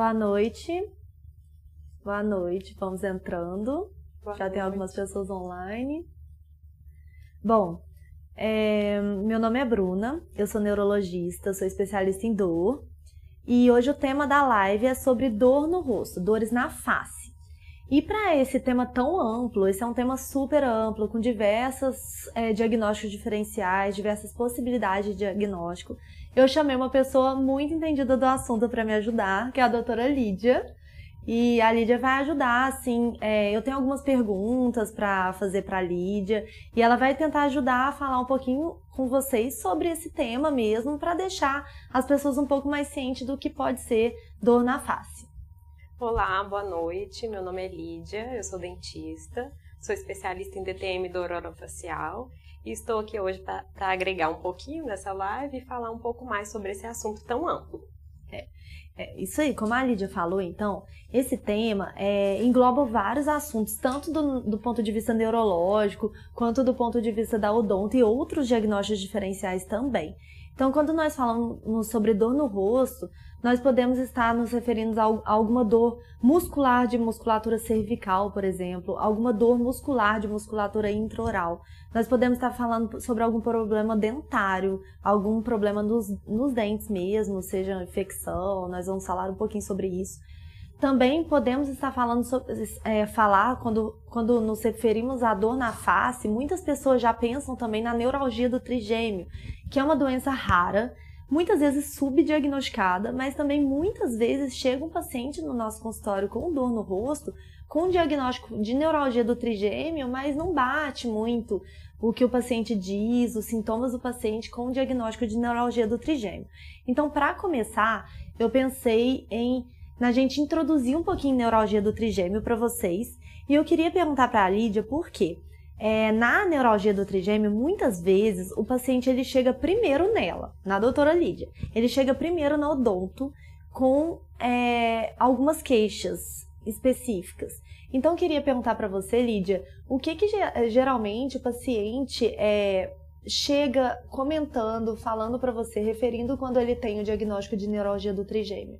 Boa noite. Boa noite, vamos entrando. Boa Já noite. tem algumas pessoas online. Bom, é, meu nome é Bruna, eu sou neurologista, sou especialista em dor. E hoje o tema da live é sobre dor no rosto, dores na face. E para esse tema tão amplo, esse é um tema super amplo, com diversos é, diagnósticos diferenciais, diversas possibilidades de diagnóstico, eu chamei uma pessoa muito entendida do assunto para me ajudar, que é a doutora Lídia. E a Lídia vai ajudar, assim, é, eu tenho algumas perguntas para fazer para a Lídia e ela vai tentar ajudar a falar um pouquinho com vocês sobre esse tema mesmo, para deixar as pessoas um pouco mais cientes do que pode ser dor na face. Olá, boa noite. Meu nome é Lídia, eu sou dentista, sou especialista em DTM dor orofacial e estou aqui hoje para agregar um pouquinho nessa live e falar um pouco mais sobre esse assunto tão amplo. É, é isso aí, como a Lídia falou, então, esse tema é, engloba vários assuntos, tanto do, do, ponto de vista neurológico, quanto do ponto de vista da odonto e outros diagnósticos diferenciais também. Então, quando nós falamos sobre dor no rosto, nós podemos estar nos referindo a alguma dor muscular de musculatura cervical, por exemplo, alguma dor muscular de musculatura intraoral. Nós podemos estar falando sobre algum problema dentário, algum problema nos, nos dentes mesmo, seja infecção, nós vamos falar um pouquinho sobre isso. Também podemos estar falando sobre, é, falar quando, quando nos referimos à dor na face, muitas pessoas já pensam também na neuralgia do trigêmeo, que é uma doença rara, muitas vezes subdiagnosticada, mas também muitas vezes chega um paciente no nosso consultório com dor no rosto, com diagnóstico de neuralgia do trigêmeo, mas não bate muito o que o paciente diz, os sintomas do paciente com o diagnóstico de neuralgia do trigêmeo. Então, para começar, eu pensei em na gente introduzir um pouquinho neuralgia do trigêmeo para vocês, e eu queria perguntar para a Lídia por quê. É, na neuralgia do trigêmeo, muitas vezes o paciente ele chega primeiro nela, na doutora Lídia. Ele chega primeiro na odonto com é, algumas queixas específicas. Então, queria perguntar para você, Lídia, o que, que geralmente o paciente é, chega comentando, falando para você, referindo quando ele tem o diagnóstico de neuralgia do trigêmeo?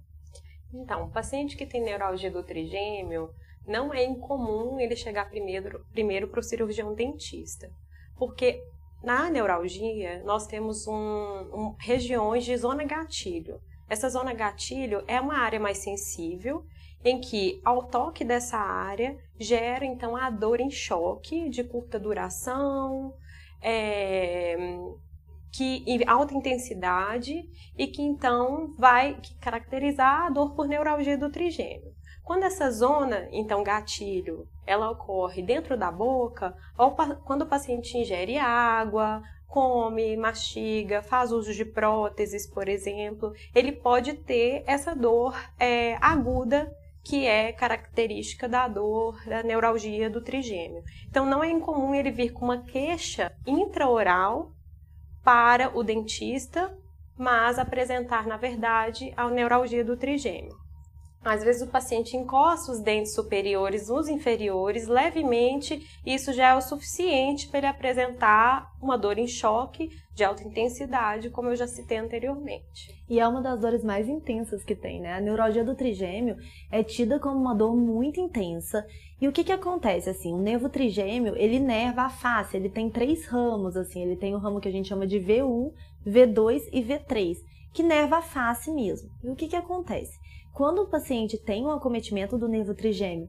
Então, o paciente que tem neuralgia do trigêmeo, não é incomum ele chegar primeiro primeiro para o cirurgião dentista, porque na neuralgia nós temos um, um, regiões de zona gatilho. Essa zona gatilho é uma área mais sensível em que ao toque dessa área gera então a dor em choque de curta duração, é, que em alta intensidade e que então vai caracterizar a dor por neuralgia do trigêmeo. Quando essa zona, então gatilho, ela ocorre dentro da boca, quando o paciente ingere água, come, mastiga, faz uso de próteses, por exemplo, ele pode ter essa dor é, aguda que é característica da dor, da neuralgia do trigêmeo. Então, não é incomum ele vir com uma queixa intraoral para o dentista, mas apresentar, na verdade, a neuralgia do trigêmeo. Às vezes o paciente encosta os dentes superiores nos inferiores levemente, e isso já é o suficiente para ele apresentar uma dor em choque de alta intensidade, como eu já citei anteriormente. E é uma das dores mais intensas que tem, né? A neuralgia do trigêmeo é tida como uma dor muito intensa. E o que que acontece assim? O nervo trigêmeo, ele nerva a face, ele tem três ramos assim, ele tem o ramo que a gente chama de V1, V2 e V3, que nerva a face mesmo. E o que que acontece? Quando o paciente tem um acometimento do nervo trigêmeo,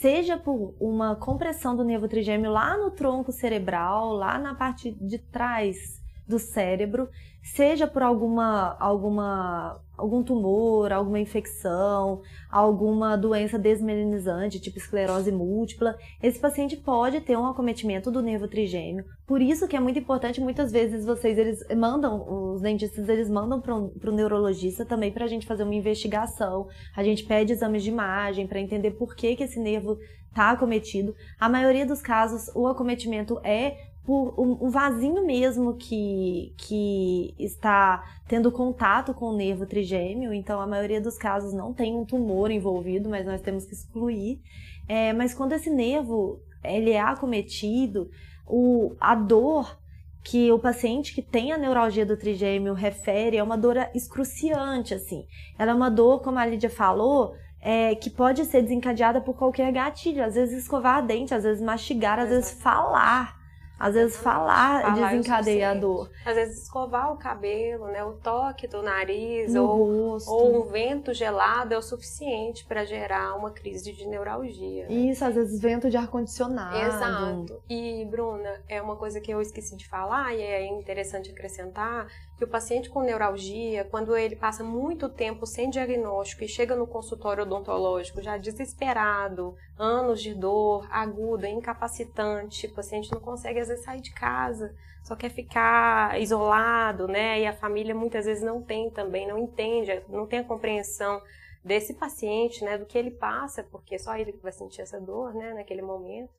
seja por uma compressão do nervo trigêmeo lá no tronco cerebral, lá na parte de trás do cérebro, seja por alguma, alguma, algum tumor, alguma infecção, alguma doença desmelinizante, tipo esclerose múltipla, esse paciente pode ter um acometimento do nervo trigêmeo. Por isso que é muito importante, muitas vezes vocês eles mandam, os dentistas eles mandam para o neurologista também para a gente fazer uma investigação. A gente pede exames de imagem para entender por que, que esse nervo está acometido. A maioria dos casos, o acometimento é por um, vasinho mesmo que, que está tendo contato com o nervo trigêmeo, então a maioria dos casos não tem um tumor envolvido, mas nós temos que excluir. É, mas quando esse nervo ele é acometido, o, a dor que o paciente que tem a neuralgia do trigêmeo refere é uma dor excruciante, assim. Ela é uma dor, como a Lídia falou, é, que pode ser desencadeada por qualquer gatilho. Às vezes escovar a dente, às vezes mastigar, às vezes falar. Às vezes falar, falar desencadeia a dor. Às vezes escovar o cabelo, né? O toque do nariz no ou, rosto. ou um vento gelado é o suficiente para gerar uma crise de neuralgia. Né? Isso, às vezes vento de ar-condicionado. Exato. E, Bruna, é uma coisa que eu esqueci de falar e é interessante acrescentar que o paciente com neuralgia, quando ele passa muito tempo sem diagnóstico e chega no consultório odontológico já desesperado, anos de dor aguda, incapacitante, o paciente não consegue às vezes sair de casa, só quer ficar isolado, né? E a família muitas vezes não tem também, não entende, não tem a compreensão desse paciente, né, do que ele passa, porque só ele vai sentir essa dor, né, naquele momento.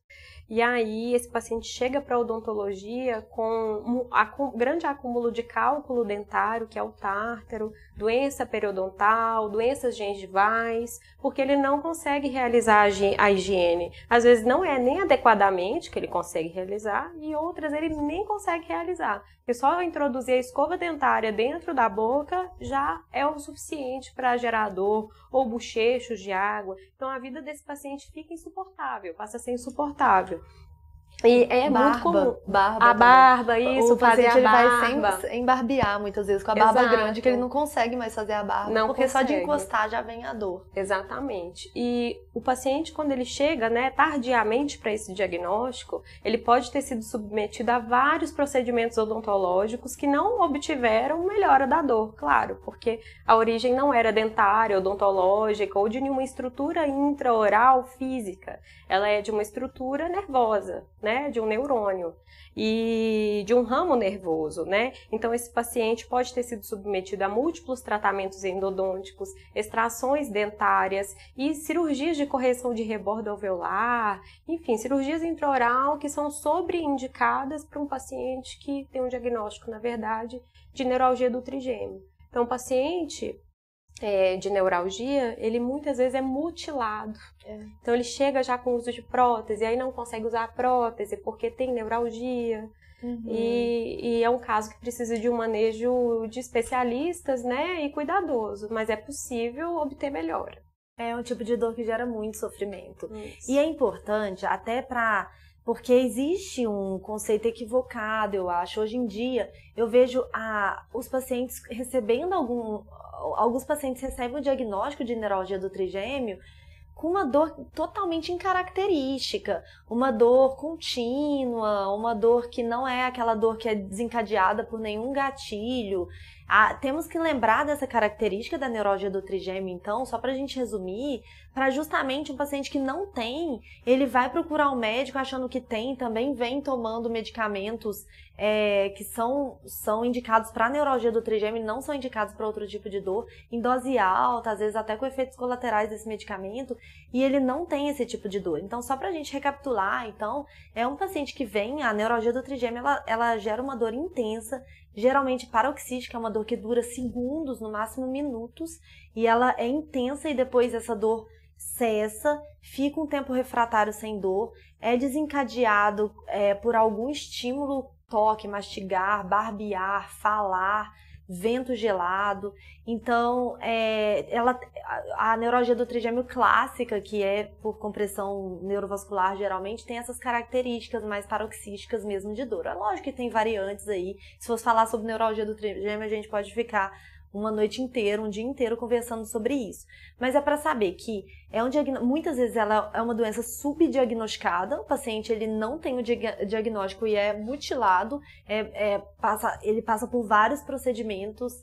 E aí esse paciente chega para odontologia com um grande acúmulo de cálculo dentário, que é o tártaro, doença periodontal, doenças gengivais, porque ele não consegue realizar a higiene. Às vezes não é nem adequadamente que ele consegue realizar e outras ele nem consegue realizar. Porque só introduzir a escova dentária dentro da boca já é o suficiente para gerar dor ou bochechos de água. Então a vida desse paciente fica insuportável, passa a ser insuportável. E é barba, muito comum. Barba a barba, isso, o fazer paciente, a ele barba. vai sem embarbear muitas vezes com a barba Exato. grande, que ele não consegue mais fazer a barba. Não porque só de consegue. encostar já vem a dor. Exatamente. E o paciente, quando ele chega, né, tardiamente para esse diagnóstico, ele pode ter sido submetido a vários procedimentos odontológicos que não obtiveram melhora da dor, claro, porque a origem não era dentária, odontológica ou de nenhuma estrutura intraoral física. Ela é de uma estrutura nervosa, né, de um neurônio e de um ramo nervoso, né? Então esse paciente pode ter sido submetido a múltiplos tratamentos endodônticos, extrações dentárias e cirurgias de correção de rebordo alveolar, enfim, cirurgias intraoral que são sobreindicadas para um paciente que tem um diagnóstico, na verdade, de neuralgia do trigêmeo. Então, o paciente é, de neuralgia, ele muitas vezes é mutilado. É. Então ele chega já com uso de prótese, aí não consegue usar a prótese porque tem neuralgia. Uhum. E, e é um caso que precisa de um manejo de especialistas, né, e cuidadoso, mas é possível obter melhora. É um tipo de dor que gera muito sofrimento. Isso. E é importante até para porque existe um conceito equivocado, eu acho. Hoje em dia, eu vejo a, os pacientes recebendo algum. Alguns pacientes recebem o diagnóstico de neuralgia do trigêmeo com uma dor totalmente incaracterística, uma dor contínua, uma dor que não é aquela dor que é desencadeada por nenhum gatilho. Ah, temos que lembrar dessa característica da neuralgia do trigêmeo, então, só para a gente resumir, para justamente um paciente que não tem, ele vai procurar um médico achando que tem, também vem tomando medicamentos é, que são, são indicados para neuralgia do trigêmeo não são indicados para outro tipo de dor, em dose alta, às vezes até com efeitos colaterais desse medicamento, e ele não tem esse tipo de dor. Então, só para a gente recapitular, então, é um paciente que vem, a neuralgia do trigêmeo, ela, ela gera uma dor intensa, geralmente paroxística, é uma dor que dura segundos, no máximo minutos, e ela é intensa e depois essa dor cessa, fica um tempo refratário sem dor, é desencadeado é, por algum estímulo, toque, mastigar, barbear, falar, vento gelado. Então, é, ela, a, a neuralgia do trigêmeo clássica, que é por compressão neurovascular, geralmente tem essas características mais paroxísticas mesmo de dor. É lógico que tem variantes aí. Se fosse falar sobre neuralgia do trigêmeo, a gente pode ficar uma noite inteira, um dia inteiro conversando sobre isso. Mas é para saber que é um muitas vezes ela é uma doença subdiagnosticada, o paciente ele não tem o diagnóstico e é mutilado, é, é, passa, ele passa por vários procedimentos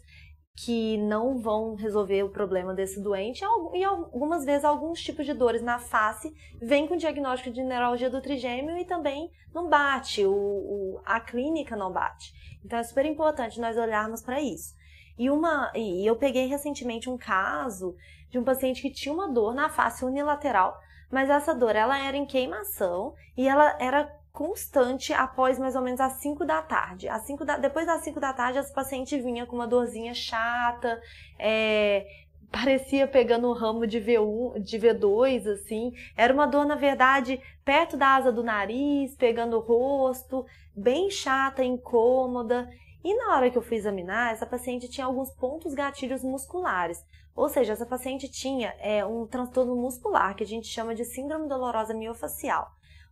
que não vão resolver o problema desse doente e algumas vezes alguns tipos de dores na face vêm com diagnóstico de neuralgia do trigêmeo e também não bate, o, o a clínica não bate. Então é super importante nós olharmos para isso. E, uma, e eu peguei recentemente um caso de um paciente que tinha uma dor na face unilateral, mas essa dor ela era em queimação e ela era constante após mais ou menos as 5 da tarde. Às 5 da, depois das 5 da tarde, esse paciente vinha com uma dorzinha chata, é, parecia pegando o ramo de V1, de V2, assim. Era uma dor, na verdade, perto da asa do nariz, pegando o rosto, bem chata, incômoda. E na hora que eu fui examinar, essa paciente tinha alguns pontos gatilhos musculares. Ou seja, essa paciente tinha é, um transtorno muscular que a gente chama de síndrome dolorosa miofacial.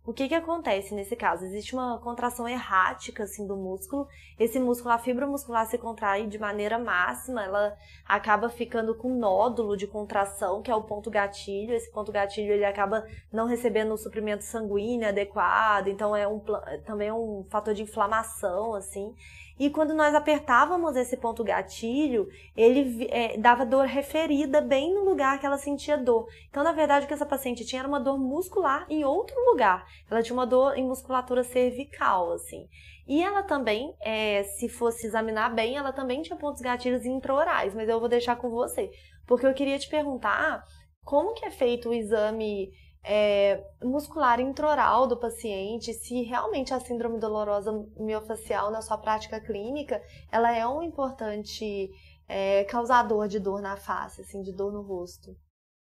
O que, que acontece nesse caso? Existe uma contração errática assim, do músculo. Esse músculo, a fibra muscular se contrai de maneira máxima, ela acaba ficando com nódulo de contração, que é o ponto gatilho. Esse ponto gatilho ele acaba não recebendo o suprimento sanguíneo adequado, então é um, também é um fator de inflamação, assim. E quando nós apertávamos esse ponto gatilho, ele é, dava dor referida bem no lugar que ela sentia dor. Então, na verdade, o que essa paciente tinha era uma dor muscular em outro lugar. Ela tinha uma dor em musculatura cervical, assim. E ela também, é, se fosse examinar bem, ela também tinha pontos gatilhos intraorais, mas eu vou deixar com você. Porque eu queria te perguntar como que é feito o exame é, muscular intraoral do paciente, se realmente a síndrome dolorosa miofacial na sua prática clínica, ela é um importante é, causador de dor na face, assim, de dor no rosto.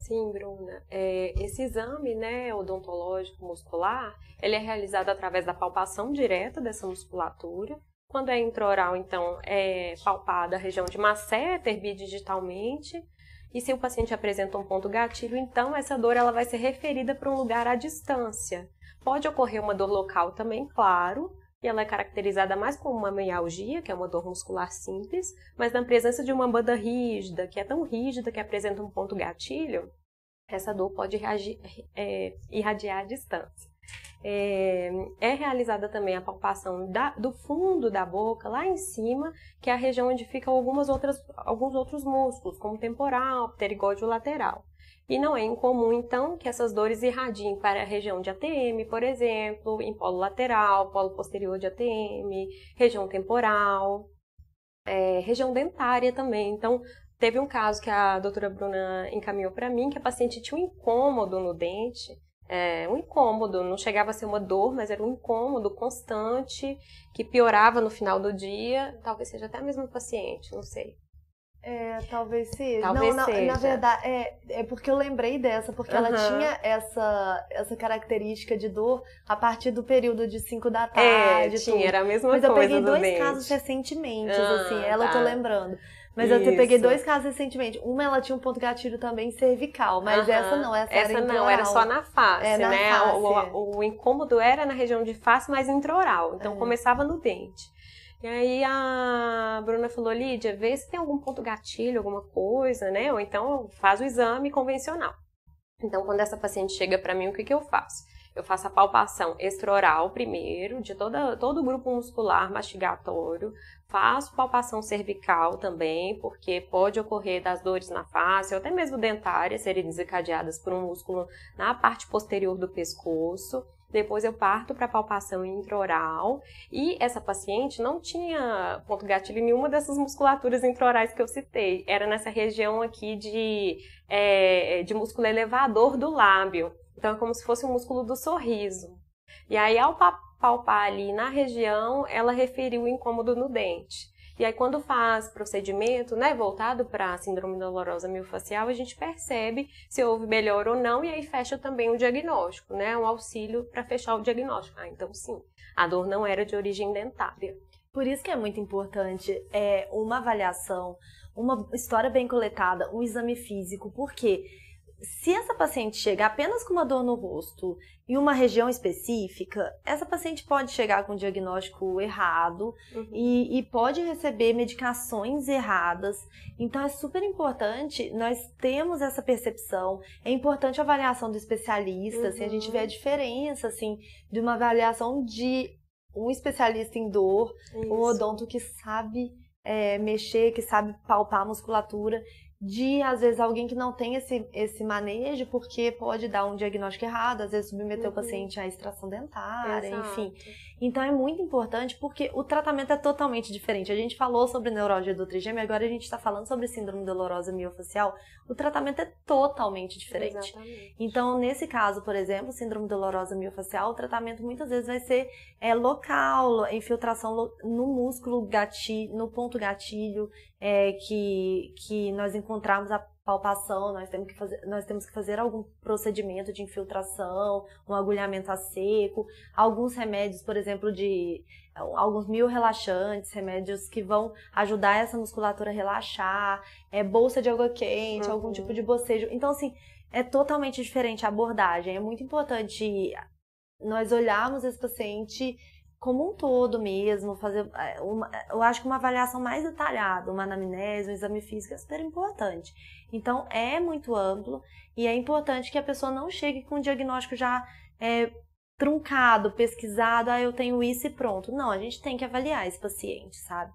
Sim, Bruna. É, esse exame né, odontológico muscular, ele é realizado através da palpação direta dessa musculatura. Quando é intraoral, então, é palpada a região de masseter bidigitalmente e se o paciente apresenta um ponto gatilho, então essa dor ela vai ser referida para um lugar à distância. Pode ocorrer uma dor local também, claro, e ela é caracterizada mais como uma mialgia, que é uma dor muscular simples, mas na presença de uma banda rígida, que é tão rígida que apresenta um ponto gatilho, essa dor pode reagir, é, irradiar à distância. É, é, realizada também a palpação da, do fundo da boca, lá em cima, que é a região onde ficam algumas outras, alguns outros músculos, como temporal, pterigóide lateral. E não é incomum, então, que essas dores irradiem para a região de ATM, por exemplo, em polo lateral, polo posterior de ATM, região temporal, é, região dentária também. Então, teve um caso que a doutora Bruna encaminhou para mim, que a paciente tinha um incômodo no dente, é, um incômodo, não chegava a ser uma dor, mas era um incômodo constante que piorava no final do dia. Talvez seja até a mesma paciente, não sei. É, talvez seja. Talvez não, seja. Na verdade, é, é porque eu lembrei dessa, porque uhum. ela tinha essa, essa característica de dor a partir do período de 5 da tarde. É, tinha, tudo. era a mesma Mas coisa. Mas eu peguei dois dente. casos recentemente, ah, assim, ela tá. eu tô tá. lembrando. Mas Isso. eu peguei dois casos recentemente. Uma ela tinha um ponto gatilho também cervical, mas essa não, essa, essa era não, era só na face, é, na né? Face. O, o, o, incômodo era na região de face, mas intraoral. Então é. começava no dente. E aí a Bruna falou, Lídia, vê se tem algum ponto gatilho, alguma coisa, né? Ou então faz o exame convencional. Então, quando essa paciente chega para mim, o que, que eu faço? Eu faço a palpação extraoral primeiro, de toda, todo o grupo muscular mastigatório. Faço palpação cervical também, porque pode ocorrer das dores na face, ou até mesmo dentárias, serem desencadeadas por um músculo na parte posterior do pescoço. Depois eu parto para palpação intraoral e essa paciente não tinha ponto gatilho nenhuma dessas musculaturas intraorais que eu citei. Era nessa região aqui de, é, de músculo elevador do lábio. Então é como se fosse o um músculo do sorriso. E aí ao palpar ali na região, ela referiu o incômodo no dente. E aí, quando faz procedimento, né, voltado para a síndrome dolorosa miofascial, a gente percebe se houve melhor ou não, e aí fecha também o diagnóstico, né, um auxílio para fechar o diagnóstico. Ah, então sim, a dor não era de origem dentária. Por isso que é muito importante é, uma avaliação, uma história bem coletada, um exame físico, porque se essa paciente chega apenas com uma dor no rosto em uma região específica, essa paciente pode chegar com um diagnóstico errado uhum. e, e, pode receber medicações erradas. Então é super importante nós temos essa percepção. É importante a avaliação do especialista, uhum. assim, a gente vê a uhum. diferença assim de uma avaliação de um especialista em dor, Isso. um odonto que sabe é, mexer, que sabe palpar a musculatura de, às vezes, alguém que não tem esse, esse manejo, porque pode dar um diagnóstico errado, às vezes submeter uhum. o paciente à extração dentária, Exato. enfim. Então é muito importante porque o tratamento é totalmente diferente. A gente falou sobre neurologia do trigêmeo, agora a gente está falando sobre síndrome dolorosa miofacial. O tratamento é totalmente diferente. Exatamente. Então, nesse caso, por exemplo, síndrome dolorosa miofacial, o tratamento muitas vezes vai ser é, local, infiltração no músculo gatilho, no ponto gatilho, é, que, que nós encontramos a palpação, nós temos que fazer, nós temos que fazer algum procedimento de infiltração, um agulhamento a seco, alguns remédios, por exemplo, de alguns mil relaxantes, remédios que vão ajudar essa musculatura a relaxar, é bolsa de água quente, uhum. algum tipo de bocejo. Então, assim, é totalmente diferente a abordagem. É muito importante nós olharmos esse paciente como um todo mesmo, fazer é, uma, eu acho que uma avaliação mais detalhada, uma anamnese, um exame físico é super importante. Então é muito amplo e é importante que a pessoa não chegue com um diagnóstico já é, truncado, pesquisado, ah, eu tenho isso e pronto. Não, a gente tem que avaliar esse paciente, sabe?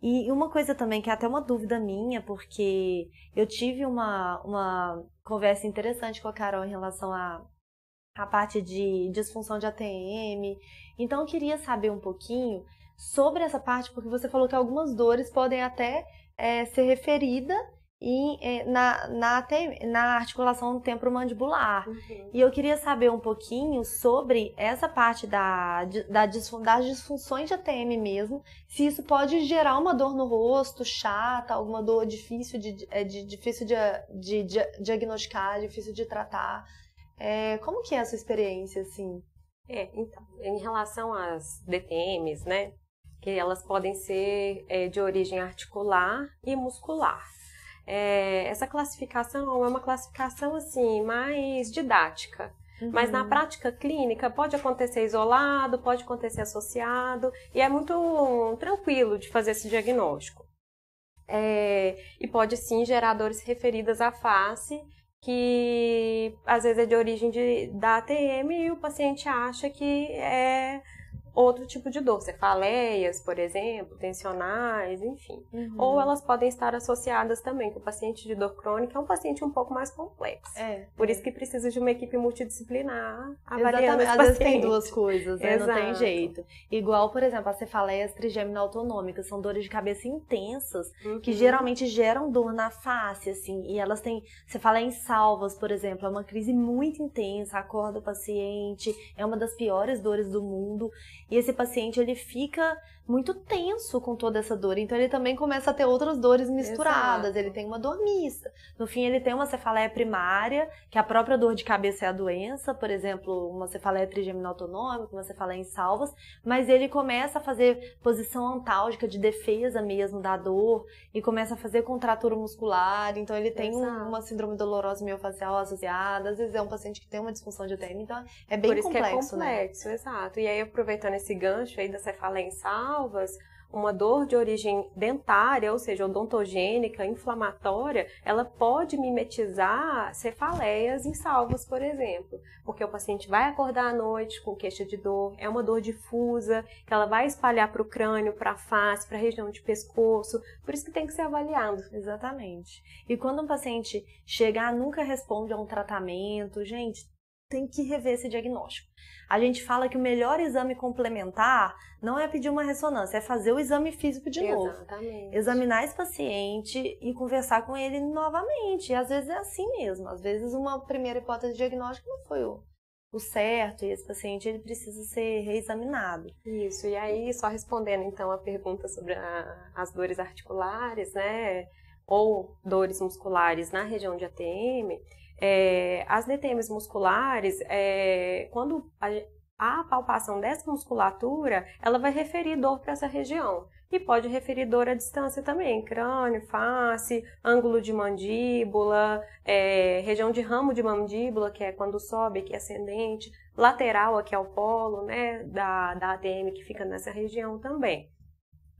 E uma coisa também que é até uma dúvida minha, porque eu tive uma, uma conversa interessante com a Carol em relação a a parte de disfunção de ATM. Então eu queria saber um pouquinho sobre essa parte, porque você falou que algumas dores podem até é, ser referidas em, é, na, na, ATM, na articulação temporomandibular. Uhum. E eu queria saber um pouquinho sobre essa parte da, da disfun, das disfunções de ATM mesmo, se isso pode gerar uma dor no rosto, chata, alguma dor difícil de, é, de difícil de, de, de diagnosticar, difícil de tratar. É, como que é a sua experiência, assim? É, então, em relação às DTMs, né, que elas podem ser é, de origem articular e muscular. É, essa classificação é uma classificação, assim, mais didática. Uhum. Mas na prática clínica pode acontecer isolado, pode acontecer associado, e é muito tranquilo de fazer esse diagnóstico. É, e pode sim gerar dores referidas à face que às vezes é de origem de, da ATM e o paciente acha que é outro tipo de dor, cefaleias, por exemplo, tensionais, enfim. Uhum. Ou elas podem estar associadas também, que o paciente de dor crônica é um paciente um pouco mais complexo. É, por é. isso que precisa de uma equipe multidisciplinar avaliando Exatamente. Às vezes tem duas coisas, né? Não tem jeito. Igual, por exemplo, as cefaleias trigêmino autonômicas, são dores de cabeça intensas, uhum. que geralmente geram dor na face, assim, e elas têm, você fala em salvas, por exemplo, é uma crise muito intensa, acorda o paciente, é uma das piores dores do mundo, e esse paciente ele fica muito tenso com toda essa dor. Então ele também começa a ter outras dores misturadas. Exato. Ele tem uma dor mista. No fim, ele tem uma cefaleia primária, que a própria dor de cabeça é a doença, por exemplo, uma cefaleia trigeminal autonômica, uma cefaleia em salvas, mas ele começa a fazer posição antálgica de defesa mesmo da dor e começa a fazer contratura muscular. Então ele tem um, uma síndrome dolorosa miofacial associada. Às vezes é um paciente que tem uma disfunção de ATM, então é bem por isso complexo, que é complexo, né? exato. E aí aproveitando esse gancho aí da cefaleia em salvas, salvas, uma dor de origem dentária, ou seja, odontogênica, inflamatória, ela pode mimetizar cefaleias em salvos, por exemplo, porque o paciente vai acordar à noite com queixa de dor, é uma dor difusa, que ela vai espalhar para o crânio, para a face, para a região de pescoço, por isso que tem que ser avaliado. Exatamente. E quando um paciente chegar, nunca responde a um tratamento, gente, tem que rever esse diagnóstico. A gente fala que o melhor exame complementar não é pedir uma ressonância, é fazer o exame físico de novo. Exatamente. Examinar esse paciente e conversar com ele novamente. E às vezes é assim mesmo. Às vezes uma primeira hipótese diagnóstica não foi o, o certo e esse paciente ele precisa ser reexaminado. Isso. E aí, só respondendo então a pergunta sobre a, as dores articulares, né? Ou dores musculares na região de ATM, é, as DTMs musculares, é, quando a, a palpação dessa musculatura, ela vai referir dor para essa região. E pode referir dor à distância também, crânio, face, ângulo de mandíbula, é, região de ramo de mandíbula, que é quando sobe, aqui é ascendente, lateral, aqui é o polo, né, da, da ATM, que fica nessa região também.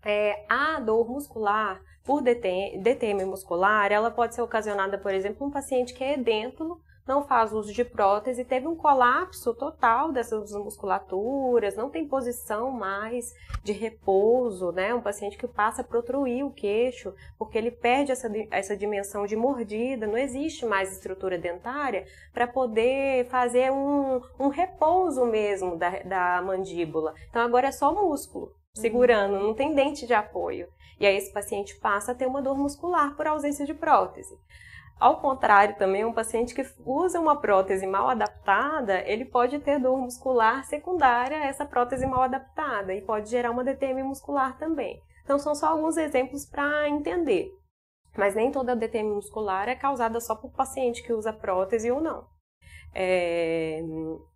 É, a dor muscular por DTM, muscular, ela pode ser ocasionada, por exemplo, um paciente que é edêntulo, não faz uso de prótese, teve um colapso total dessas musculaturas, não tem posição mais de repouso, né? Um paciente que passa a protruir o queixo, porque ele perde essa, essa dimensão de mordida, não existe mais estrutura dentária para poder fazer um, um repouso mesmo da, da mandíbula. Então agora é só músculo segurando, não tem dente de apoio. E aí esse paciente passa a ter uma dor muscular por ausência de prótese. Ao contrário, também, um paciente que usa uma prótese mal adaptada, ele pode ter dor muscular secundária a essa prótese mal adaptada e pode gerar uma DTM muscular também. Então, são só alguns exemplos para entender. Mas nem toda DTM muscular é causada só por paciente que usa prótese ou não. É,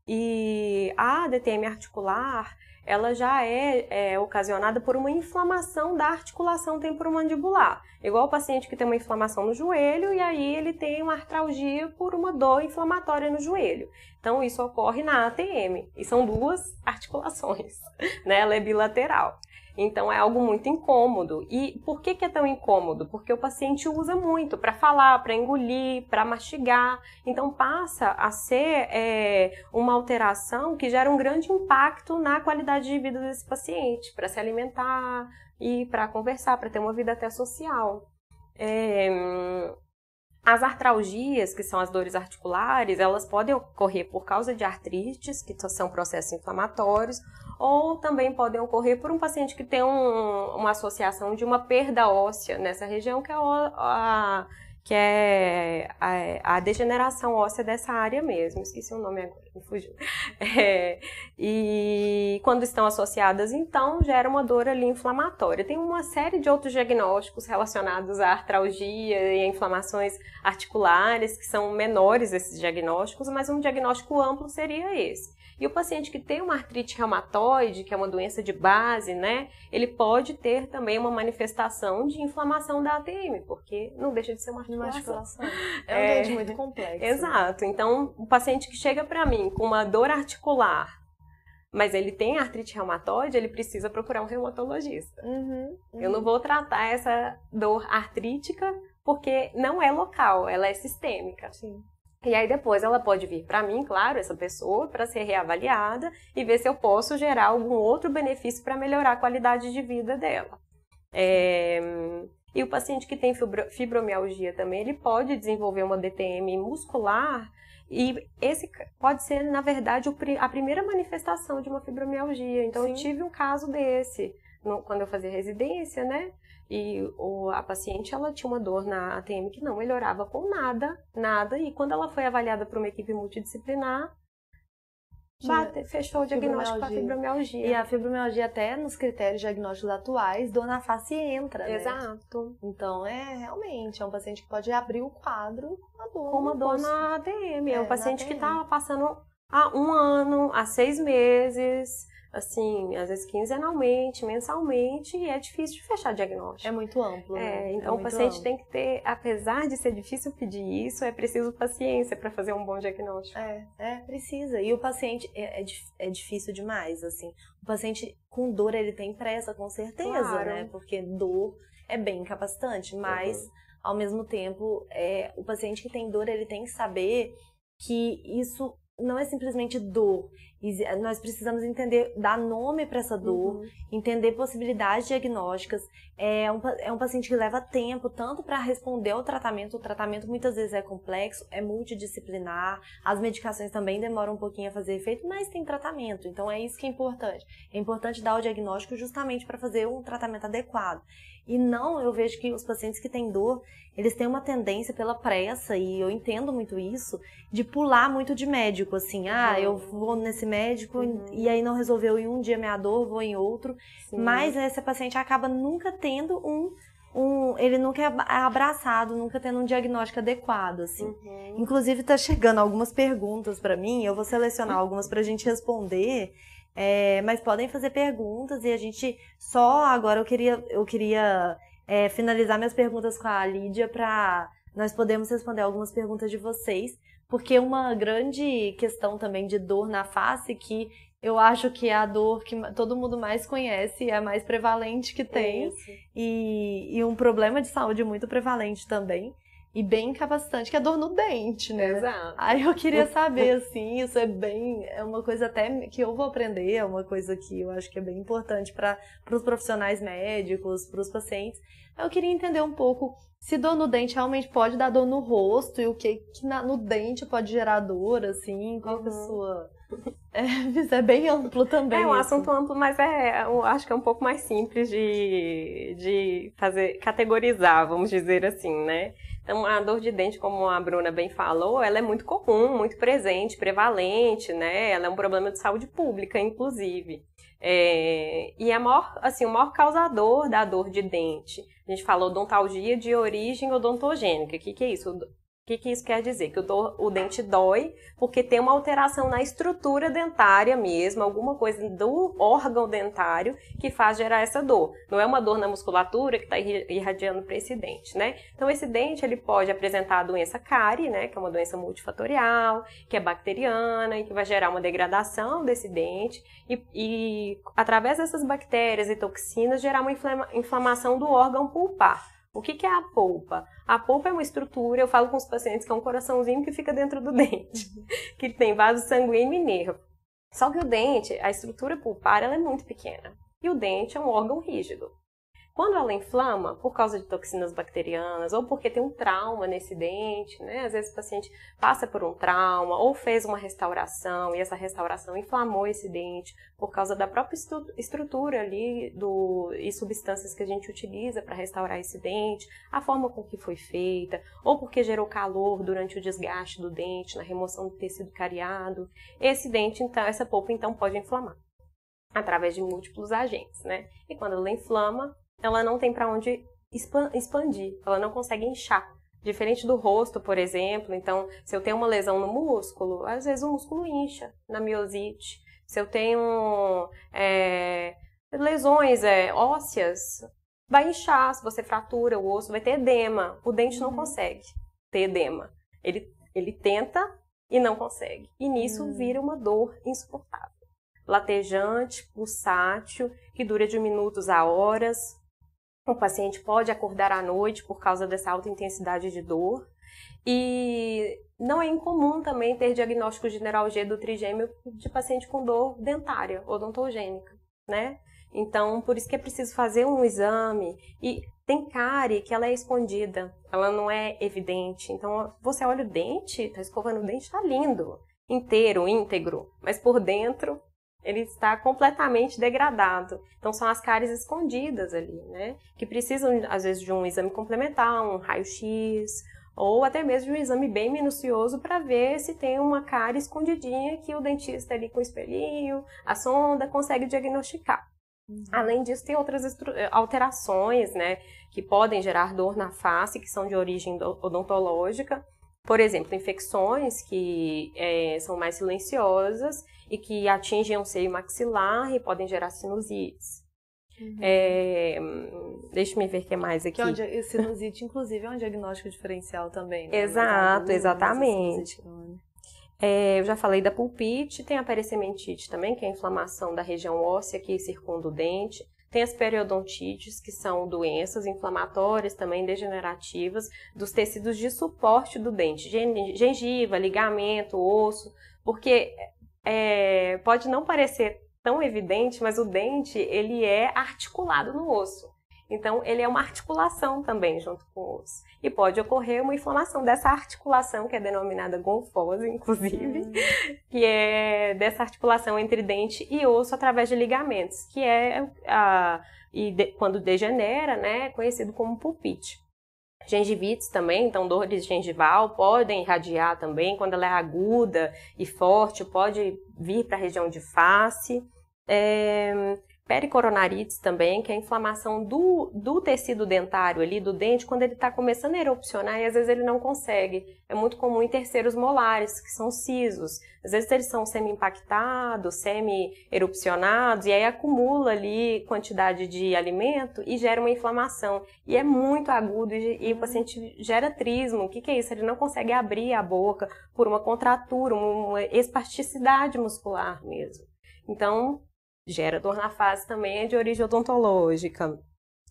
e a DTM articular, ela já é, é, ocasionada por uma inflamação da articulação temporomandibular. Igual o paciente que tem uma inflamação no joelho e aí ele tem uma artralgia por uma dor inflamatória no joelho. Então isso ocorre na ATM e são duas articulações, né? Ela é bilateral. Então é algo muito incômodo. E por que, que é tão incômodo? Porque o paciente usa muito para falar, para engolir, para mastigar. Então passa a ser é, uma alteração que gera um grande impacto na qualidade de vida desse paciente, para se alimentar e para conversar, para ter uma vida até social. É, as artralgias, que são as dores articulares, elas podem ocorrer por causa de artrites, que são processos inflamatórios, ou também podem ocorrer por um paciente que tem um, uma associação de uma perda óssea nessa região, que é a, que é a, a, degeneração óssea dessa área mesmo. Esqueci o nome agora, me fugiu. É, e quando estão associadas, então, gera uma dor ali inflamatória. Tem uma série de outros diagnósticos relacionados à artralgia e a inflamações articulares, que são menores esses diagnósticos, mas um diagnóstico amplo seria esse. E o paciente que tem uma artrite reumatoide, que é uma doença de base, né, ele pode ter também uma manifestação de inflamação da ATM, porque não deixa de ser uma articulação. É um é, muito complexo. Exato. Então, o paciente que chega para mim com uma dor articular, mas ele tem artrite reumatoide, ele precisa procurar um reumatologista. Uhum, uhum. Eu não vou tratar essa dor artrítica porque não é local, ela é sistêmica. Sim. E aí depois ela pode vir para mim, claro, essa pessoa, para ser reavaliada e ver se eu posso gerar algum outro benefício para melhorar a qualidade de vida dela. É... E o paciente que tem fibromialgia também, ele pode desenvolver uma DTM muscular e esse pode ser, na verdade, a primeira manifestação de uma fibromialgia. Então, Sim. eu tive um caso desse no, quando eu fazia residência, né? E o, a paciente ela tinha uma dor na ATM que não melhorava com nada, nada. E quando ela foi avaliada por uma equipe multidisciplinar, bate, fechou o diagnóstico com a fibromialgia. E a fibromialgia, até nos critérios diagnósticos atuais, dor na face entra, né? Exato. Então, é realmente, é um paciente que pode abrir o quadro com uma dor. Com uma dor na ATM. É, é um paciente que está passando há um ano, há seis meses assim, às vezes quinzenalmente, mensalmente, e é difícil de fechar diagnóstico. É muito amplo. É, né? então é o paciente amplo. tem que ter, apesar de ser difícil pedir isso, é preciso paciência para fazer um bom diagnóstico. É, é, precisa. E o paciente é, é, é, difícil demais, assim. O paciente com dor, ele tem pressa, com certeza, claro. né? Porque dor é bem incapacitante, mas uhum. ao mesmo tempo, é, o paciente que tem dor, ele tem que saber que isso não é simplesmente dor. Nós precisamos entender, dar nome para essa dor, uhum. entender possibilidades diagnósticas. É um, é um paciente que leva tempo tanto para responder ao tratamento. O tratamento muitas vezes é complexo, é multidisciplinar. As medicações também demoram um pouquinho a fazer efeito, mas tem tratamento. Então é isso que é importante. É importante dar o diagnóstico justamente para fazer um tratamento adequado. E não, eu vejo que os pacientes que têm dor, eles têm uma tendência pela pressa, e eu entendo muito isso, de pular muito de médico, assim, ah, uhum. eu vou nesse médico uhum. e aí não resolveu em um dia minha dor, vou em outro. Sim. Mas esse paciente acaba nunca tendo um um, ele nunca é abraçado, nunca tendo um diagnóstico adequado, assim. Uhum. Inclusive, tá chegando algumas perguntas para mim, eu vou selecionar algumas pra gente responder. É, mas podem fazer perguntas e a gente só agora eu queria, eu queria é, finalizar minhas perguntas com a Lídia para nós podermos responder algumas perguntas de vocês, porque uma grande questão também de dor na face que eu acho que é a dor que todo mundo mais conhece, é a mais prevalente que tem. E, e um problema de saúde muito prevalente também e bem incapacitante, que é dor no dente, né? Exato. Aí eu queria saber, assim, isso é bem. É uma coisa até que eu vou aprender, é uma coisa que eu acho que é bem importante para os profissionais médicos, para os pacientes. Eu queria entender um pouco se dor no dente realmente pode dar dor no rosto e o que, que na, no dente pode gerar dor, assim, qual uhum. é a uhum. sua. É, isso é bem amplo também. É um assim. assunto amplo, mas é, eu acho que é um pouco mais simples de, de fazer, categorizar, vamos dizer assim, né? Então, a dor de dente, como a Bruna bem falou, ela é muito comum, muito presente, prevalente, né? Ela é um problema de saúde pública, inclusive. É, e é maior, assim, o maior causador da dor de dente. A gente falou odontalgia de origem odontogênica. O que, que é isso? Que, que isso quer dizer? Que o, do, o dente dói porque tem uma alteração na estrutura dentária mesmo, alguma coisa do órgão dentário que faz gerar essa dor. Não é uma dor na musculatura que está irradiando para esse dente, né? Então, esse dente ele pode apresentar a doença cárie, né? Que é uma doença multifatorial, que é bacteriana e que vai gerar uma degradação desse dente e, e através dessas bactérias e toxinas, gerar uma inflamação do órgão pulpar. O que, que é a polpa? A polpa é uma estrutura, eu falo com os pacientes que é um coraçãozinho que fica dentro do dente, que tem vaso sanguíneo e nervo. Só que o dente, a estrutura pulpar, ela é muito pequena. E o dente é um órgão rígido. Quando ela inflama, por causa de toxinas bacterianas, ou porque tem um trauma nesse dente, né? Às vezes o paciente passa por um trauma, ou fez uma restauração, e essa restauração inflamou esse dente por causa da própria estrutura ali do, e substâncias que a gente utiliza para restaurar esse dente, a forma com que foi feita, ou porque gerou calor durante o desgaste do dente, na remoção do tecido cariado. Esse dente, então, essa polpa, então, pode inflamar através de múltiplos agentes, né? E quando ela inflama, ela não tem para onde expandir, ela não consegue inchar. Diferente do rosto, por exemplo, então, se eu tenho uma lesão no músculo, às vezes o músculo incha na miosite. Se eu tenho é, lesões é, ósseas, vai inchar. Se você fratura o osso, vai ter edema. O dente não uhum. consegue ter edema. Ele, ele tenta e não consegue. E nisso uhum. vira uma dor insuportável. Latejante, pulsátil, que dura de minutos a horas, o paciente pode acordar à noite por causa dessa alta intensidade de dor. E não é incomum também ter diagnóstico de neuralgia do trigêmeo de paciente com dor dentária, odontogênica, né? Então, por isso que é preciso fazer um exame. E tem cárie que ela é escondida, ela não é evidente. Então, você olha o dente, tá escovando o dente, tá lindo, inteiro, íntegro, mas por dentro ele está completamente degradado. Então são as cáries escondidas ali, né? Que precisam às vezes de um exame complementar, um raio-x, ou até mesmo de um exame bem minucioso para ver se tem uma cárie escondidinha que o dentista ali com o espelhinho, a sonda consegue diagnosticar. Uhum. Além disso, tem outras alterações, né, que podem gerar dor na face, que são de origem odontológica. Por exemplo, infecções que é, são mais silenciosas e que atingem o seio maxilar e podem gerar sinusites. Uhum. É, deixa eu ver o que mais aqui. Que é um, sinusite, inclusive, é um diagnóstico diferencial também. Né? Exato, exatamente. É, eu já falei da pulpite, tem a pericementite também, que é a inflamação da região óssea que circunda o dente. Tem as periodontites, que são doenças inflamatórias também degenerativas dos tecidos de suporte do dente, gengiva, ligamento, osso, porque é, pode não parecer tão evidente, mas o dente ele é articulado no osso. Então, ele é uma articulação também junto com o osso. E pode ocorrer uma inflamação dessa articulação, que é denominada golfosa, inclusive, hum. que é dessa articulação entre dente e osso através de ligamentos, que é, a, e de, quando degenera, né, conhecido como pulpite. Gengivites também, então dores gengival podem irradiar também, quando ela é aguda e forte, pode vir para a região de face. É, pericoronarites também, que é a inflamação do, do tecido dentário ali, do dente, quando ele está começando a erupcionar e às vezes ele não consegue. É muito comum em terceiros molares, que são sisos. Às vezes eles são semi-impactados, semi-erupcionados, e aí acumula ali quantidade de alimento e gera uma inflamação. E é muito agudo e, e o paciente gera trismo. O que, que é isso? Ele não consegue abrir a boca por uma contratura, uma espasticidade muscular mesmo. Então, gera dor na face também é de origem odontológica.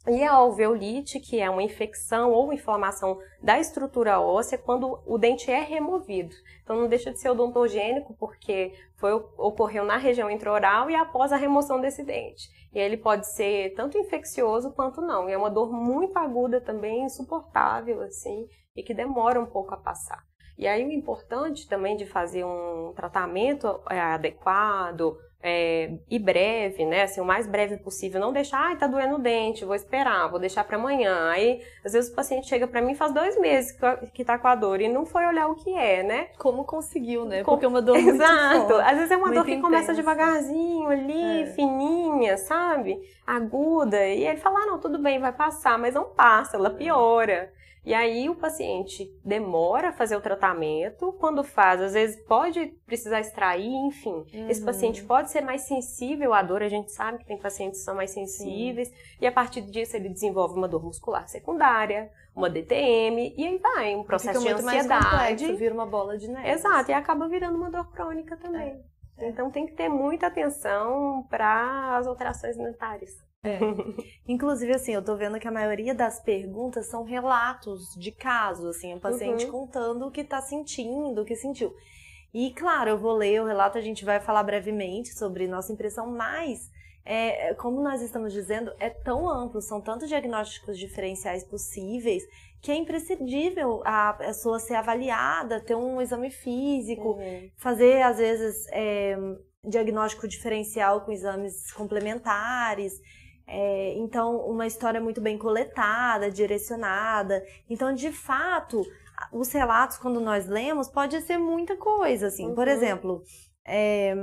E a alveolite, que é uma infecção ou inflamação da estrutura óssea quando o dente é removido. Então não deixa de ser odontogênico porque foi, ocorreu na região intraoral e após a remoção desse dente. E ele pode ser tanto infeccioso quanto não. E é uma dor muito aguda também, insuportável assim, e que demora um pouco a passar. E aí o importante também de fazer um tratamento é, adequado, é, e breve, né? Assim, o mais breve possível. Não deixar, ai, tá doendo o dente, vou esperar, vou deixar para amanhã. Aí, às vezes o paciente chega para mim faz dois meses que tá com a dor e não foi olhar o que é, né? Como conseguiu, né? Porque é uma dor muito Exato. Forte, às vezes é uma dor que intensa. começa devagarzinho ali, é. fininha, sabe? Aguda. E ele fala, ah, não, tudo bem, vai passar, mas não passa, ela piora. E aí o paciente demora a fazer o tratamento, quando faz, às vezes pode precisar extrair, enfim. Uhum. Esse paciente pode ser mais sensível à dor, a gente sabe que tem pacientes que são mais sensíveis, Sim. e a partir disso ele desenvolve uma dor muscular secundária, uma DTM, e aí vai, um processo de ansiedade. Mais complexo, vira uma bola de neve. Exato, e acaba virando uma dor crônica também. É. Então tem que ter muita atenção para as alterações dentárias. É. Inclusive, assim, eu tô vendo que a maioria das perguntas são relatos de casos, assim, o paciente uhum. contando o que tá sentindo, o que sentiu. E, claro, eu vou ler o relato, a gente vai falar brevemente sobre nossa impressão, mas, é, como nós estamos dizendo, é tão amplo, são tantos diagnósticos diferenciais possíveis, que é imprescindível a pessoa ser avaliada, ter um exame físico, uhum. fazer, às vezes, é, diagnóstico diferencial com exames complementares. É, então, uma história muito bem coletada, direcionada. Então, de fato, os relatos, quando nós lemos, pode ser muita coisa, assim. Uhum. Por exemplo, é,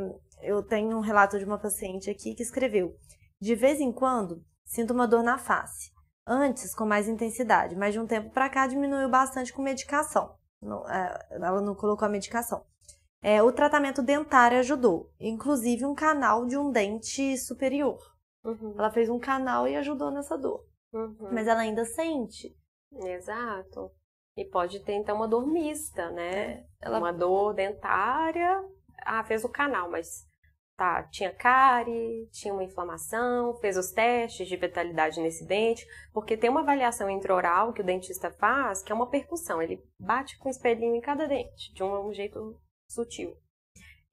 eu tenho um relato de uma paciente aqui que escreveu: De vez em quando, sinto uma dor na face. Antes, com mais intensidade, mas de um tempo para cá diminuiu bastante com medicação. Não, é, ela não colocou a medicação. É, o tratamento dentário ajudou, inclusive um canal de um dente superior. Uhum. Ela fez um canal e ajudou nessa dor. Uhum. Mas ela ainda sente. Exato. E pode ter então uma dor mista, né? É, ela... Uma dor dentária. Ah, fez o canal, mas tá, tinha cárie, tinha uma inflamação, fez os testes de vitalidade nesse dente, porque tem uma avaliação intraoral que o dentista faz, que é uma percussão, ele bate com o espelhinho em cada dente, de um jeito sutil.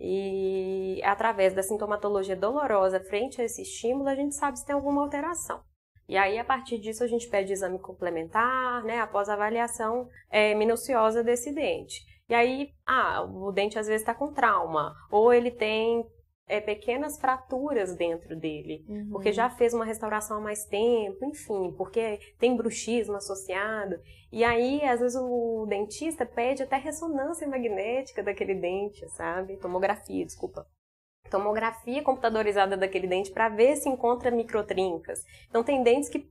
E através da sintomatologia dolorosa frente a esse estímulo, a gente sabe se tem alguma alteração. E aí, a partir disso, a gente pede exame complementar, né, após avaliação é, minuciosa desse dente. E aí, ah, o dente às vezes está com trauma, ou ele tem é, pequenas fraturas dentro dele, uhum. porque já fez uma restauração há mais tempo, enfim, porque tem bruxismo associado. E aí, às vezes, o dentista pede até ressonância magnética daquele dente, sabe? Tomografia, desculpa. Tomografia computadorizada daquele dente para ver se encontra microtrincas. Então, tem dentes que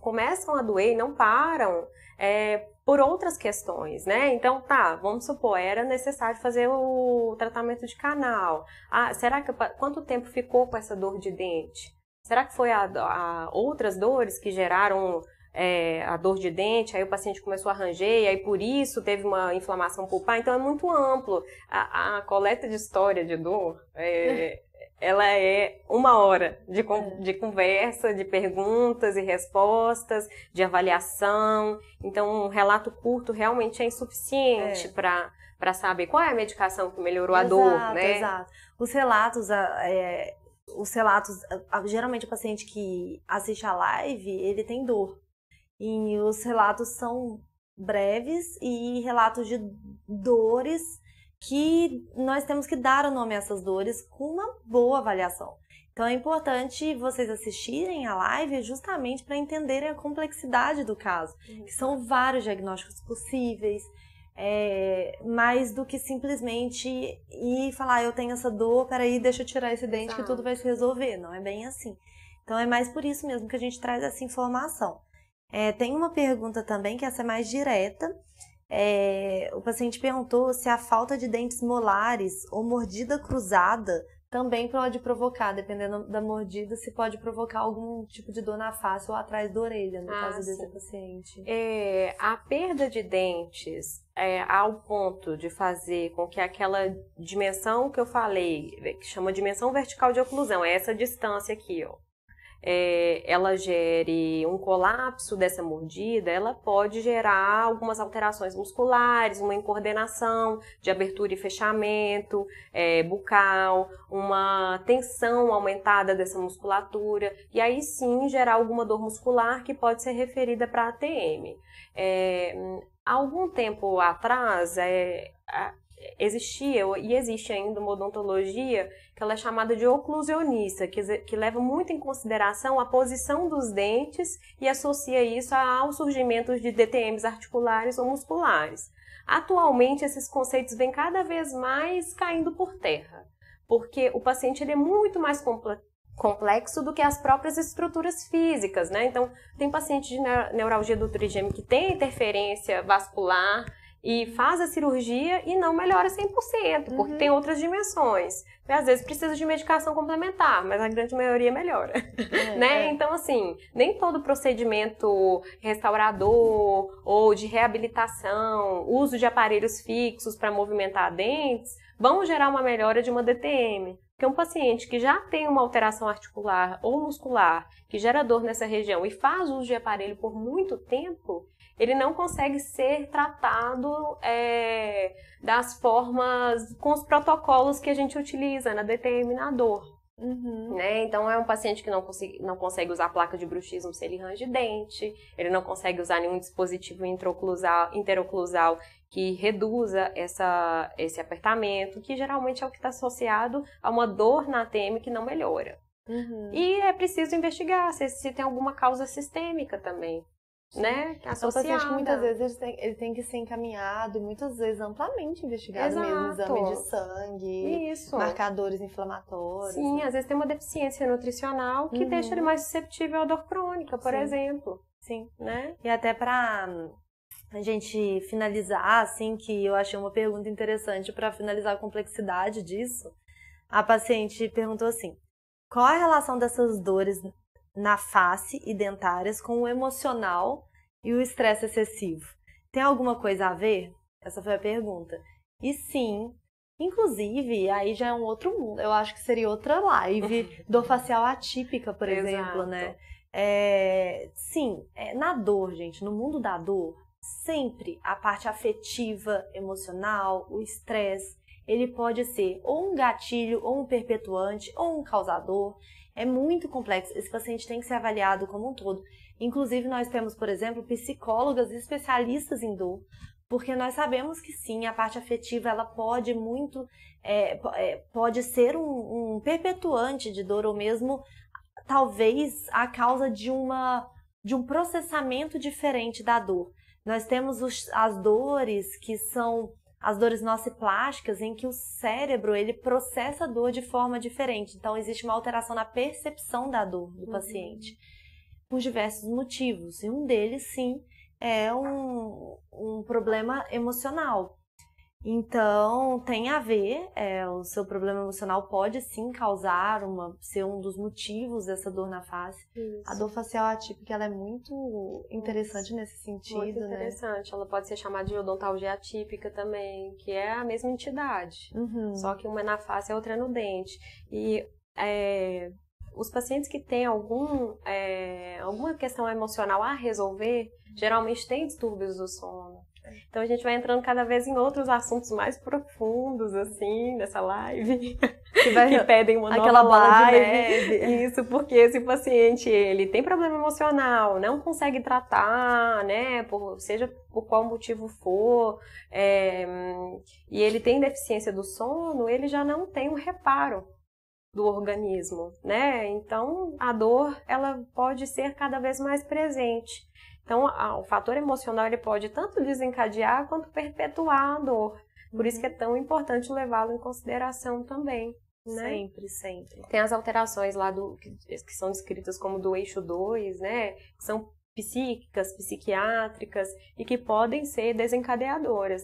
começam a doer e não param é, por outras questões, né? Então, tá, vamos supor, era necessário fazer o tratamento de canal. Ah, será que quanto tempo ficou com essa dor de dente? Será que foi a, a outras dores que geraram é, a dor de dente, aí o paciente começou a ranger, e aí por isso teve uma inflamação pulpar, então é muito amplo. A, a coleta de história de dor é, ela é uma hora de, é. de conversa, de perguntas e respostas, de avaliação. Então, um relato curto realmente é insuficiente é. para para saber qual é a medicação que melhorou exato, a dor, né? Exato. Os relatos, é, os relatos, geralmente o paciente que assiste a live, ele tem dor. E os relatos são breves e relatos de dores que nós temos que dar o nome a essas dores com uma boa avaliação. Então é importante vocês assistirem a live justamente para entenderem a complexidade do caso, que são vários diagnósticos possíveis, é, mais do que simplesmente ir falar, eu tenho essa dor, peraí, deixa eu tirar esse dente Exato. que tudo vai se resolver. Não é bem assim. Então é mais por isso mesmo que a gente traz essa informação. É, tem uma pergunta também, que essa é mais direta, é, o paciente perguntou se a falta de dentes molares ou mordida cruzada também pode provocar, dependendo da mordida, se pode provocar algum tipo de dor na face ou atrás da orelha, no ah, caso sim. desse paciente. É, a perda de dentes é, ao ponto de fazer com que aquela dimensão que eu falei, que chama dimensão vertical de oclusão, é essa distância aqui, ó, é, ela gere um colapso dessa mordida, ela pode gerar algumas alterações musculares, uma incoordenação de abertura e fechamento é, bucal, uma tensão aumentada dessa musculatura, e aí sim gerar alguma dor muscular que pode ser referida para ATM. É, há algum tempo atrás, é, existia e existe ainda uma odontologia que ela é chamada de oclusionista, que, que leva muito em consideração a posição dos dentes e associa isso ao surgimento de DTMs articulares ou musculares. Atualmente, esses conceitos vêm cada vez mais caindo por terra, porque o paciente ele é muito mais complexo do que as próprias estruturas físicas, né? Então, tem paciente de neuralgia do trigêmeo que tem interferência vascular, e faz a cirurgia e não melhora 100%, porque uhum. tem outras dimensões. E às vezes precisa de medicação complementar, mas a grande maioria melhora. É, né? É. Então, assim, nem todo procedimento restaurador ou de reabilitação, uso de aparelhos fixos para movimentar dentes, vão gerar uma melhora de uma DTM. Porque um paciente que já tem uma alteração articular ou muscular, que gera dor nessa região e faz uso de aparelho por muito tempo, ele não consegue ser tratado é, das formas, com os protocolos que a gente utiliza na determinador. Uhum. Né? Então é um paciente que não, consegue, não consegue usar placa de bruxismo se ele range dente, ele não consegue usar nenhum dispositivo interoclusal, que reduza essa, esse apertamento, que geralmente é o que está associado a uma dor na ATM que não melhora. Uhum. E é preciso investigar se, se tem alguma causa sistêmica também né? Associada. É um paciente muitas vezes ele tem, ele tem, que ser encaminhado muitas vezes amplamente investigado Exato. mesmo, exame de sangue, Isso. marcadores inflamatórios. Sim, né? às vezes tem uma deficiência nutricional que uhum. deixa ele mais susceptível à dor crônica, por Sim. exemplo. Sim. Né? E até para a gente finalizar, assim, que eu achei uma pergunta interessante para finalizar a complexidade disso. A paciente perguntou assim: qual a relação dessas dores na face e dentárias com o emocional e o estresse excessivo. Tem alguma coisa a ver? Essa foi a pergunta. E sim, inclusive, aí já é um outro mundo. Eu acho que seria outra live. dor facial atípica, por exemplo, né? É, sim, é, na dor, gente, no mundo da dor, sempre a parte afetiva, emocional, o estresse, ele pode ser ou um gatilho, ou um perpetuante, ou um causador. É muito complexo. Esse paciente tem que ser avaliado como um todo. Inclusive, nós temos, por exemplo, psicólogas especialistas em dor, porque nós sabemos que sim, a parte afetiva ela pode muito, é, é, pode ser um, um perpetuante de dor ou mesmo talvez a causa de uma de um processamento diferente da dor. Nós temos os, as dores que são as dores nociplásticas em que o cérebro ele processa a dor de forma diferente. Então existe uma alteração na percepção da dor do uhum. paciente por diversos motivos. E um deles, sim, é um, um problema emocional. Então, tem a ver, é, o seu problema emocional pode sim causar uma, ser um dos motivos dessa dor na face. Isso. A dor facial atípica ela é muito interessante Isso. nesse sentido, muito né? interessante. Né? Ela pode ser chamada de odontalgia atípica também, que é a mesma entidade. Uhum. Só que uma é na face e a outra é no dente. E é, os pacientes que têm algum, é, alguma questão emocional a resolver, geralmente têm distúrbios do sono. Então a gente vai entrando cada vez em outros assuntos mais profundos, assim, nessa live. Que, vai, que pedem uma aquela nova live. Isso, porque esse paciente, ele tem problema emocional, não consegue tratar, né, por, seja por qual motivo for, é, e ele tem deficiência do sono, ele já não tem um reparo do organismo, né? Então a dor ela pode ser cada vez mais presente. Então, a, o fator emocional ele pode tanto desencadear quanto perpetuar a dor. Por isso que é uhum. tão importante levá-lo em consideração também. Né? Sempre, sempre. Tem as alterações lá do que, que são descritas como do eixo 2, né? Que são psíquicas, psiquiátricas e que podem ser desencadeadoras.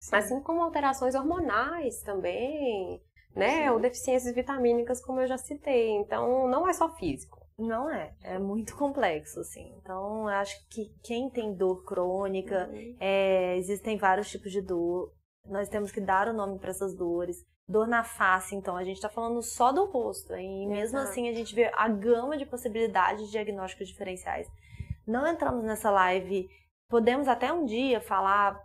Sim. Assim como alterações hormonais também, né? Sim. Ou deficiências vitamínicas, como eu já citei. Então, não é só físico. Não é, é muito complexo, assim. Então, eu acho que quem tem dor crônica, uhum. é, existem vários tipos de dor. nós temos que dar o nome para essas dores. Dor na face, então, a gente está falando só do rosto, e mesmo Exato. assim a gente vê a gama de possibilidades de diagnósticos diferenciais. Não entramos nessa live, podemos até um dia falar,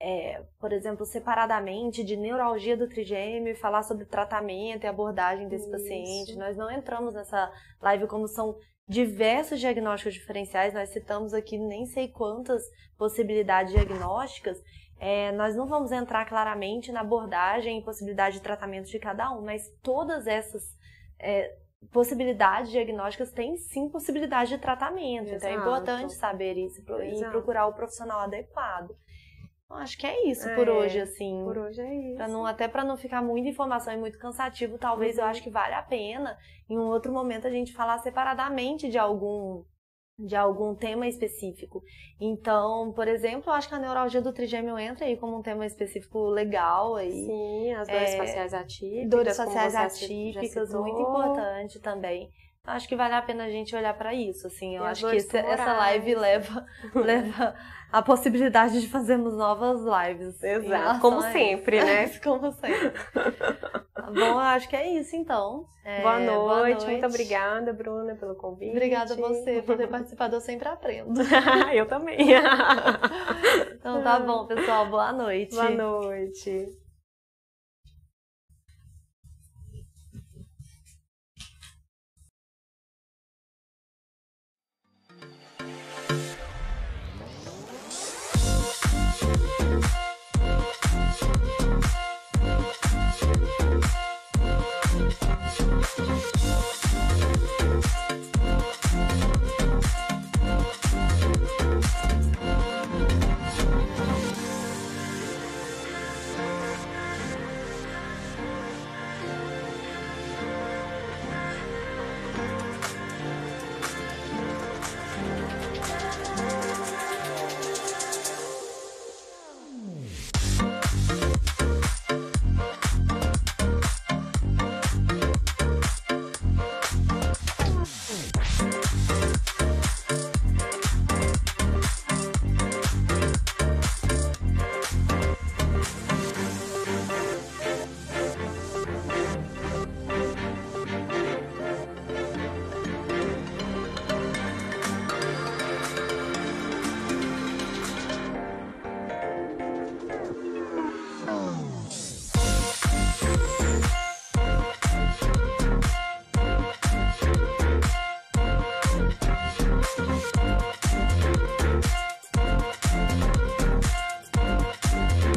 é, por exemplo, separadamente de neuralgia do trigêmeo e falar sobre tratamento e abordagem desse Isso. paciente. Nós não entramos nessa live como são diversos diagnósticos diferenciais, nós citamos aqui nem sei quantas possibilidades diagnósticas, é, nós não vamos entrar claramente na abordagem e possibilidade de tratamento de cada um, mas todas essas é, possibilidades diagnósticas têm sim possibilidade de tratamento. Exato. Então é importante saber isso e procurar o profissional adequado. Acho que é isso é, por hoje, assim. Por hoje é isso. Pra não, até para não ficar muita informação e muito cansativo, talvez uhum. eu acho que vale a pena em um outro momento a gente falar separadamente de algum de algum tema específico. Então, por exemplo, eu acho que a neuralgia do trigêmeo entra aí como um tema específico legal aí. Sim, as dores é, faciais atípicas. Dores faciais atípicas, muito importante também. Acho que vale a pena a gente olhar para isso, assim. Eu e acho que esse, essa live leva, leva a possibilidade de fazermos novas lives. Exato, como sempre, né? como sempre. Bom, acho que é isso então. É, boa, noite, boa, noite, muito obrigada, Bruna, pelo convite. Obrigada a você por ter participado, eu sempre aprendo. eu também. então tá bom, pessoal, boa noite. Boa noite.